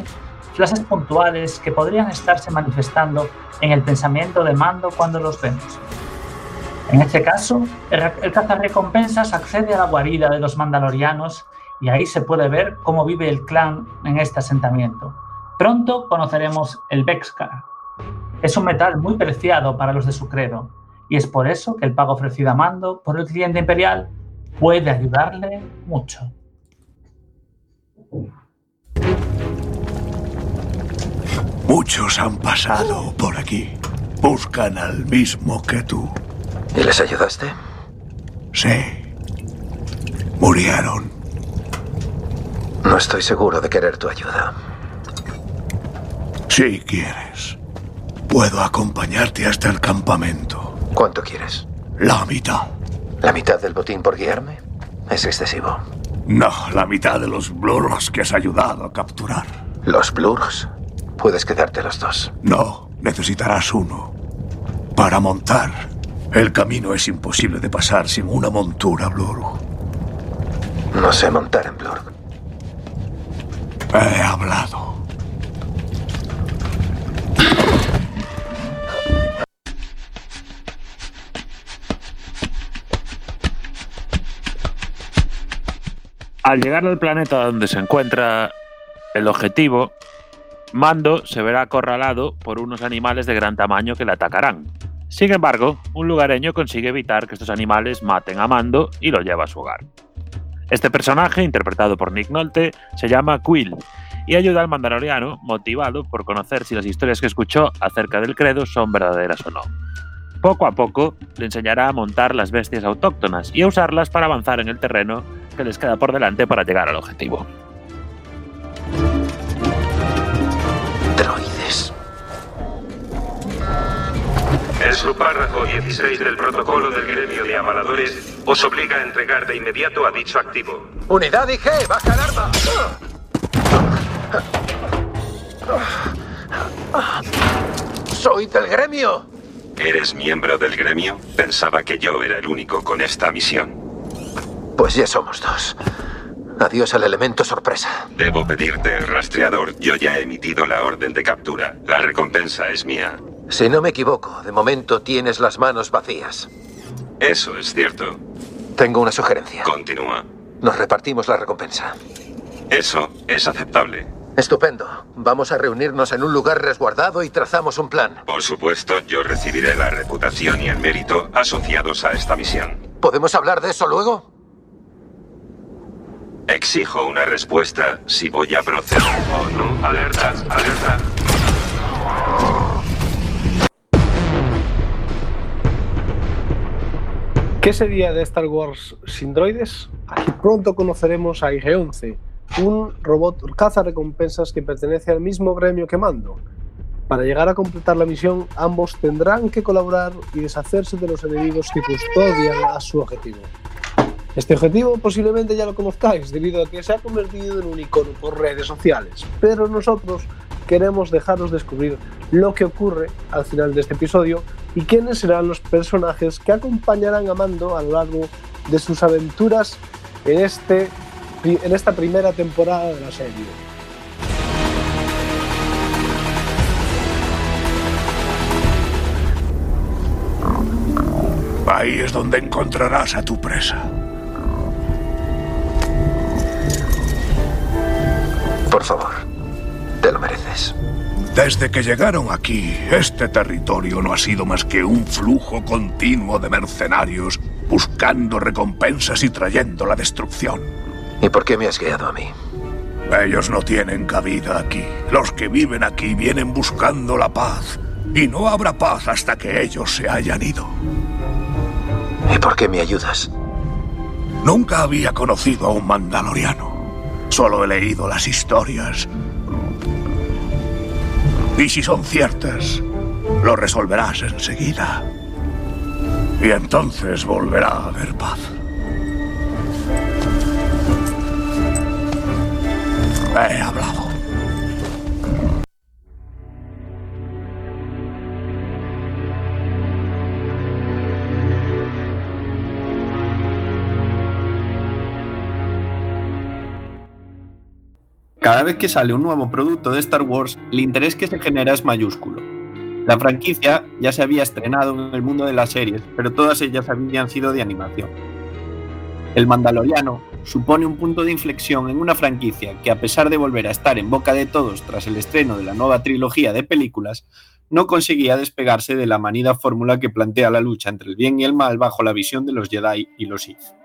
flashes puntuales que podrían estarse manifestando en el pensamiento de Mando cuando los vemos. En este caso, el, el cazarrecompensas accede a la guarida de los mandalorianos y ahí se puede ver cómo vive el clan en este asentamiento. Pronto conoceremos el Bexcar. Es un metal muy preciado para los de su credo, y es por eso que el pago ofrecido a Mando por el cliente imperial puede ayudarle mucho. Muchos han pasado por aquí. Buscan al mismo que tú. ¿Y les ayudaste? Sí. Murieron. No estoy seguro de querer tu ayuda. Si quieres, puedo acompañarte hasta el campamento. ¿Cuánto quieres? La mitad. ¿La mitad del botín por guiarme? Es excesivo. No, la mitad de los blurros que has ayudado a capturar. ¿Los blurs? Puedes quedarte los dos. No, necesitarás uno. Para montar. El camino es imposible de pasar sin una montura, Blur. No sé montar en blur. He hablado. Al llegar al planeta donde se encuentra el objetivo, Mando se verá acorralado por unos animales de gran tamaño que le atacarán. Sin embargo, un lugareño consigue evitar que estos animales maten a Mando y lo lleva a su hogar. Este personaje, interpretado por Nick Nolte, se llama Quill y ayuda al mandaloriano motivado por conocer si las historias que escuchó acerca del credo son verdaderas o no. Poco a poco le enseñará a montar las bestias autóctonas y a usarlas para avanzar en el terreno que les queda por delante para llegar al objetivo. Droides. El subpárrafo 16 del protocolo del gremio de avaladores os obliga a entregar de inmediato a dicho activo. Unidad IG, baja el arma. Soy del gremio. ¿Eres miembro del gremio? Pensaba que yo era el único con esta misión. Pues ya somos dos. Adiós al elemento sorpresa. Debo pedirte el rastreador. Yo ya he emitido la orden de captura. La recompensa es mía. Si no me equivoco, de momento tienes las manos vacías. Eso es cierto. Tengo una sugerencia. Continúa. Nos repartimos la recompensa. Eso es aceptable. Estupendo. Vamos a reunirnos en un lugar resguardado y trazamos un plan. Por supuesto, yo recibiré la reputación y el mérito asociados a esta misión. ¿Podemos hablar de eso luego? Exijo una respuesta si voy a proceder o no. Alerta, alerta. ¿Qué sería de Star Wars sin droides? Aquí pronto conoceremos a IG-11, un robot recompensas que pertenece al mismo gremio que Mando. Para llegar a completar la misión, ambos tendrán que colaborar y deshacerse de los enemigos que custodian a su objetivo. Este objetivo posiblemente ya lo conozcáis debido a que se ha convertido en un icono por redes sociales, pero nosotros queremos dejaros descubrir lo que ocurre al final de este episodio y quiénes serán los personajes que acompañarán a Mando a lo largo de sus aventuras en, este, en esta primera temporada de la serie. Ahí es donde encontrarás a tu presa. Favor, te lo mereces. Desde que llegaron aquí, este territorio no ha sido más que un flujo continuo de mercenarios buscando recompensas y trayendo la destrucción. ¿Y por qué me has guiado a mí? Ellos no tienen cabida aquí. Los que viven aquí vienen buscando la paz. Y no habrá paz hasta que ellos se hayan ido. ¿Y por qué me ayudas? Nunca había conocido a un mandaloriano. Solo he leído las historias. Y si son ciertas, lo resolverás enseguida. Y entonces volverá a haber paz. He hablado. Cada vez que sale un nuevo producto de Star Wars, el interés que se genera es mayúsculo. La franquicia ya se había estrenado en el mundo de las series, pero todas ellas habían sido de animación. El Mandaloriano supone un punto de inflexión en una franquicia que, a pesar de volver a estar en boca de todos tras el estreno de la nueva trilogía de películas, no conseguía despegarse de la manida fórmula que plantea la lucha entre el bien y el mal bajo la visión de los Jedi y los Sith.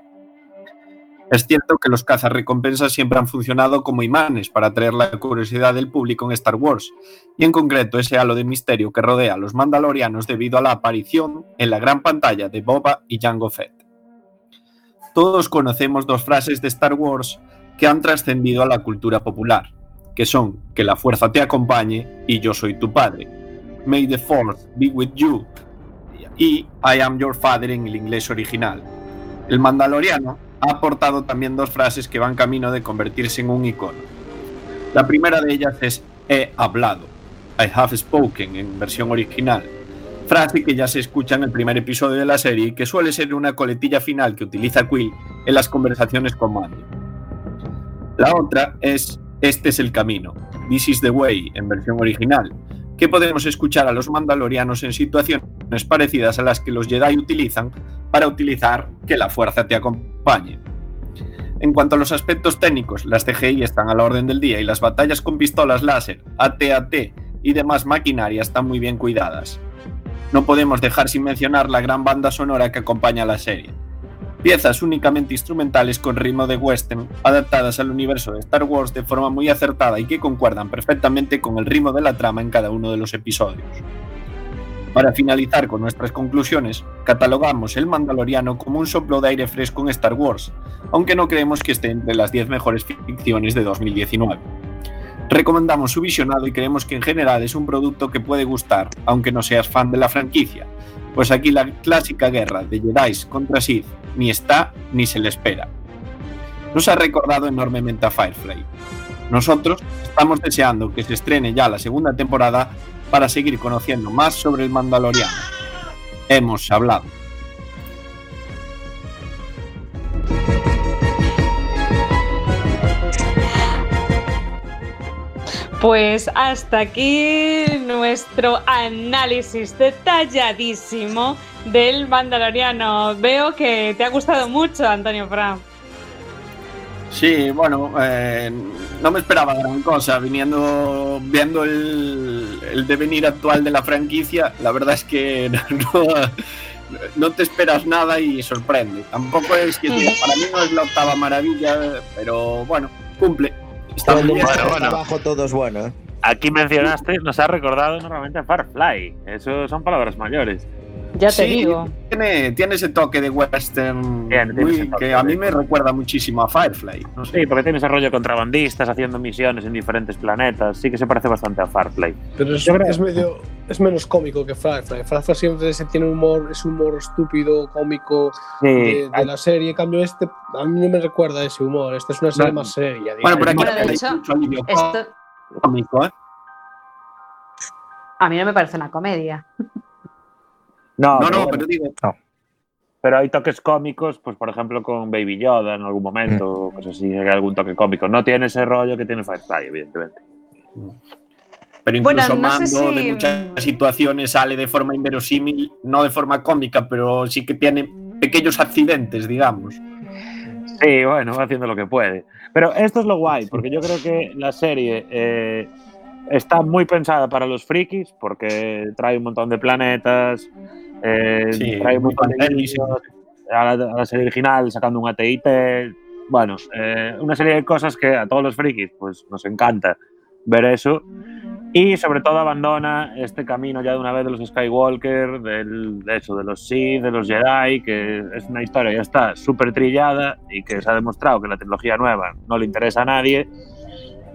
Es cierto que los cazarrecompensas siempre han funcionado como imanes para atraer la curiosidad del público en Star Wars, y en concreto ese halo de misterio que rodea a los mandalorianos debido a la aparición en la gran pantalla de Boba y Jango Fett. Todos conocemos dos frases de Star Wars que han trascendido a la cultura popular, que son que la fuerza te acompañe y yo soy tu padre. May the Force be with you y I am your father en el inglés original. El mandaloriano ha aportado también dos frases que van camino de convertirse en un icono. La primera de ellas es he hablado, I have spoken en versión original, frase que ya se escucha en el primer episodio de la serie y que suele ser una coletilla final que utiliza Quill en las conversaciones con Mando. La otra es este es el camino, this is the way en versión original, que podemos escuchar a los mandalorianos en situaciones parecidas a las que los Jedi utilizan para utilizar que la fuerza te acompañe. En cuanto a los aspectos técnicos, las CGI están a la orden del día y las batallas con pistolas láser, AT-AT y demás maquinaria están muy bien cuidadas. No podemos dejar sin mencionar la gran banda sonora que acompaña la serie. Piezas únicamente instrumentales con ritmo de western, adaptadas al universo de Star Wars de forma muy acertada y que concuerdan perfectamente con el ritmo de la trama en cada uno de los episodios. Para finalizar con nuestras conclusiones, catalogamos El Mandaloriano como un soplo de aire fresco en Star Wars, aunque no creemos que esté entre las 10 mejores ficciones de 2019. Recomendamos su visionado y creemos que en general es un producto que puede gustar, aunque no seas fan de la franquicia, pues aquí la clásica guerra de Jedi contra Sith ni está ni se le espera. Nos ha recordado enormemente a Firefly. Nosotros estamos deseando que se estrene ya la segunda temporada para seguir conociendo más sobre el Mandaloriano. Hemos hablado. Pues hasta aquí nuestro análisis detalladísimo del Mandaloriano. Veo que te ha gustado mucho, Antonio Fran. Sí, bueno, eh, no me esperaba gran cosa, viniendo, viendo el, el, devenir actual de la franquicia, la verdad es que no, no te esperas nada y sorprende. Tampoco es que para mí no es la octava maravilla, pero bueno, cumple. Bueno, bueno. abajo todo es bueno. ¿eh? Aquí mencionaste, nos ha recordado normalmente a Firefly. Eso son palabras mayores. Ya te Sí, digo. Tiene, tiene ese toque de western muy- toque, que a mí me recuerda muchísimo a Firefly. No sé. Sí, porque tiene ese rollo de contrabandistas haciendo misiones en diferentes planetas. Sí que se parece bastante a Firefly. Pero es, medio, es menos cómico que Firefly. Firefly siempre se tiene humor, es humor estúpido, cómico Sí, de, de la serie. En cambio, este a mí no me recuerda ese humor. Esta es una serie No. más seria. Bueno, pero aquí Bueno, de hay hecho, mucho alivio Esto cómico, ¿eh? a mí no me parece una comedia. No, No, pero, no, bueno, pero digo, pero hay toques cómicos, pues por ejemplo con Baby Yoda en algún momento, o cosas así, hay algún toque cómico. No tiene ese rollo que tiene Firefly, evidentemente. pero Bueno, incluso no sé Mando si- de muchas situaciones sale de forma inverosímil, no de forma cómica, pero sí que tiene pequeños accidentes, digamos. Sí, bueno, va haciendo lo que puede. Pero esto es lo guay, porque yo creo que la serie eh, está muy pensada para los frikis, porque trae un montón de planetas, eh, Sí, trae un montón de a la, a la serie original, sacando un ATIT. Bueno, eh, una serie de cosas que a todos los frikis pues, nos encanta ver eso. Y sobre todo abandona este camino ya de una vez de los Skywalker, del, de eso, de los Sith, de los Jedi, que es una historia ya está súper trillada y que se ha demostrado que la trilogía nueva no le interesa a nadie.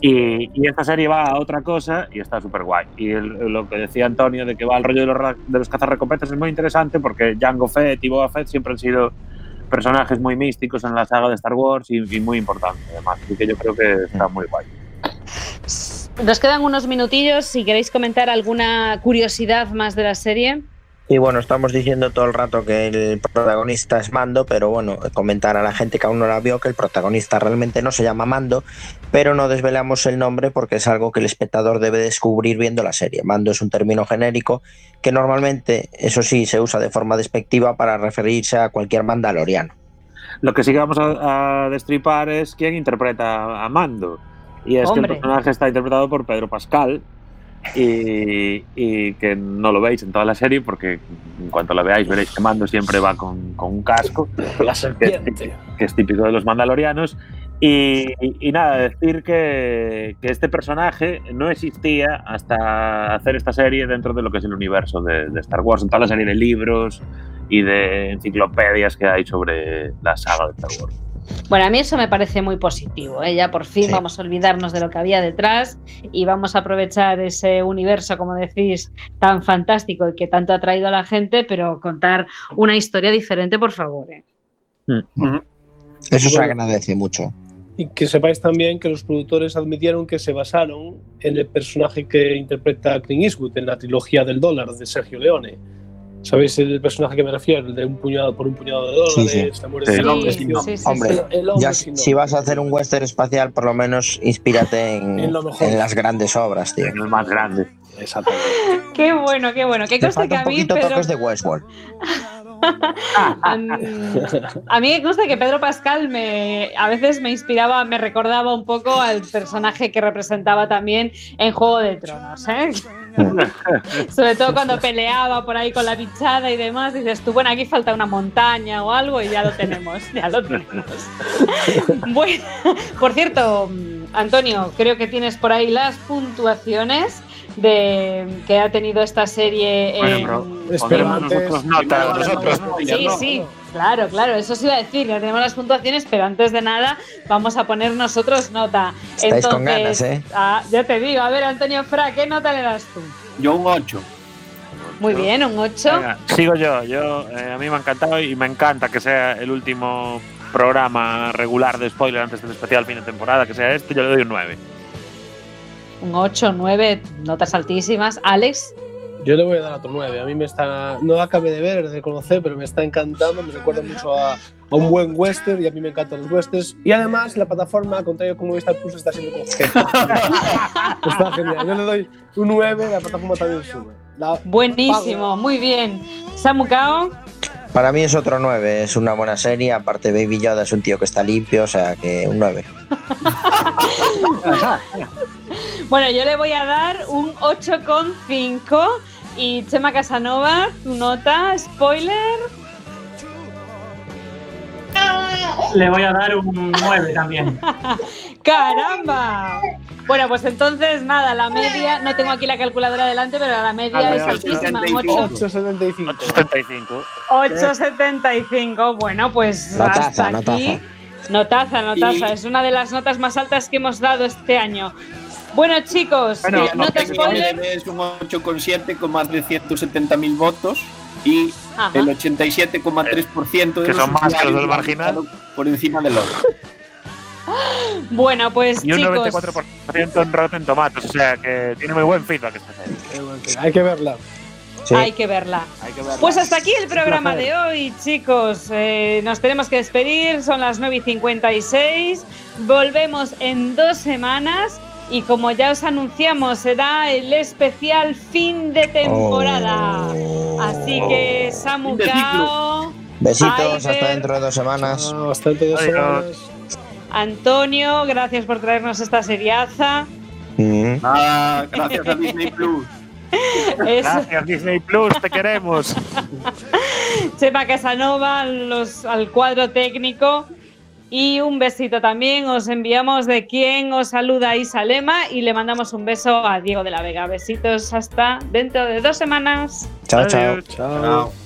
Y, y esta serie va a otra cosa y está súper guay. Y el- lo que decía Antonio de que va al rollo de los, de los cazarrecompensas es muy interesante porque Jango Fett y Boba Fett siempre han sido personajes muy místicos en la saga de Star Wars y, y muy importantes además. Así que yo creo que está muy guay. Nos quedan unos minutillos. Si queréis comentar alguna curiosidad más de la serie. Y bueno, estamos diciendo todo el rato que el protagonista es Mando, pero bueno, comentar a la gente que aún no la vio que el protagonista realmente no se llama Mando, pero no desvelamos el nombre porque es algo que el espectador debe descubrir viendo la serie. Mando es un término genérico que normalmente, eso sí, se usa de forma despectiva para referirse a cualquier mandaloriano. Lo que sí que vamos a, a destripar es quién interpreta a Mando. Y es que el personaje está interpretado por Pedro Pascal. Y, y que no lo veis en toda la serie porque en cuanto la veáis veréis que Mando siempre va con, con un casco La que, que es típico de los mandalorianos y, y nada, decir que, que este personaje no existía hasta hacer esta serie dentro de lo que es el universo de, de Star Wars, en toda la serie de libros y de enciclopedias que hay sobre la saga de Star Wars. Bueno, a mí eso me parece muy positivo. ¿eh? Ya por fin Sí. vamos a olvidarnos de lo que había detrás y vamos a aprovechar ese universo, como decís, tan fantástico y que tanto ha traído a la gente, pero contar una historia diferente, por favor. ¿eh? Eso se agradece mucho. Y que sepáis también que los productores admitieron que se basaron en el personaje que interpreta Clint Eastwood en la trilogía del dólar de Sergio Leone. ¿Sabéis el personaje que me refiero? El de un puñado por un puñado de Sí, dólares, sí. Sí, de el hombre sin nombre. sí, sí, Hombre, sí. El, el hombre Ya, sin si vas a hacer un western espacial, por lo menos inspírate en, En lo mejor. en las grandes obras, tío. En el más grande. Exactamente. Qué bueno, qué bueno. Qué conste que un a mí, poquito Pedro, toques de Westworld. a, mí- me consta que Pedro Pascal me, a veces me inspiraba, me recordaba un poco al personaje que representaba también en Juego de Tronos. ¿eh? Sobre todo cuando peleaba por ahí con la bichada y demás, dices tú, bueno, aquí falta una montaña o algo y ya lo tenemos, ya lo tenemos. bueno, por cierto, Antonio, creo que tienes por ahí las puntuaciones de que ha tenido esta serie Bueno, en- pero nosotros nota, nosotros. Sí, sí, claro, claro, eso sí iba a decir, ya tenemos las puntuaciones, pero antes de nada vamos a poner nosotros nota. Estáis con ganas, ¿eh? ah, ya te digo, a ver, Antonio Fra, ¿qué nota le das tú? Yo un 8. Muy bien, un 8. Venga, sigo yo. yo eh, a mí me ha encantado y me encanta que sea el último programa regular de spoiler antes del especial fin de temporada, que sea este, yo le doy un 9. Un 8, 9, notas altísimas. Alex, Yo le voy a dar otro 9. A mí me está. No acabé de ver, de conocer, pero me está encantando. Me recuerda mucho a, a un buen western y a mí me encantan los westerns. Y además, la plataforma, al contrario como Movistar Plus, está siendo como Está genial. Yo le doy un 9, la plataforma también sube. La- buenísimo, muy bien. Samu Kao, Para mí es otro 9, es una buena serie. Aparte, Baby Yoda es un tío que está limpio, o sea que un 9. Bueno, yo le voy a dar un 8,5 Y Chema Casanova, tu nota, spoiler. Le voy a dar un 9 también. ¡Caramba! Bueno, pues entonces nada, la media, no tengo aquí la calculadora delante, pero la media es altísima, 8.75. 75. 8,75. Bueno, pues Notaza, hasta notaza. aquí. Notaza, notaza. Y- Es una de las notas más altas que hemos dado este año. Bueno, chicos, Bueno, no, que spoiler. Es un 8,7 con más de 170.000 votos y Ajá. el 87,3% de Que los son más que los del marginal. por encima del otro. Bueno, pues Y un chicos, 94% en Rotten Tomatoes, o sea que tiene muy buen feedback esta serie. Hay que verla. hay que verla. Hay que verla. Pues hasta aquí el programa de hoy, chicos. Eh, nos tenemos que despedir, son las 9 y 56. Volvemos en dos semanas y como ya os anunciamos, será el especial fin de temporada. Así que, Samu Fin de Cao, Besitos, hasta dentro de dos semanas. Ah, bastante dos Adiós. semanas. Antonio, gracias por traernos esta seriaza. Mm. Ah, gracias a Disney Plus. Gracias Disney Plus, te queremos. Chema Casanova los, al cuadro técnico. Y un besito también os enviamos de quien os saluda Isalema y le mandamos un beso a Diego de la Vega. Besitos hasta dentro de dos semanas. Chao, chao. Adiós. Chao. Chao.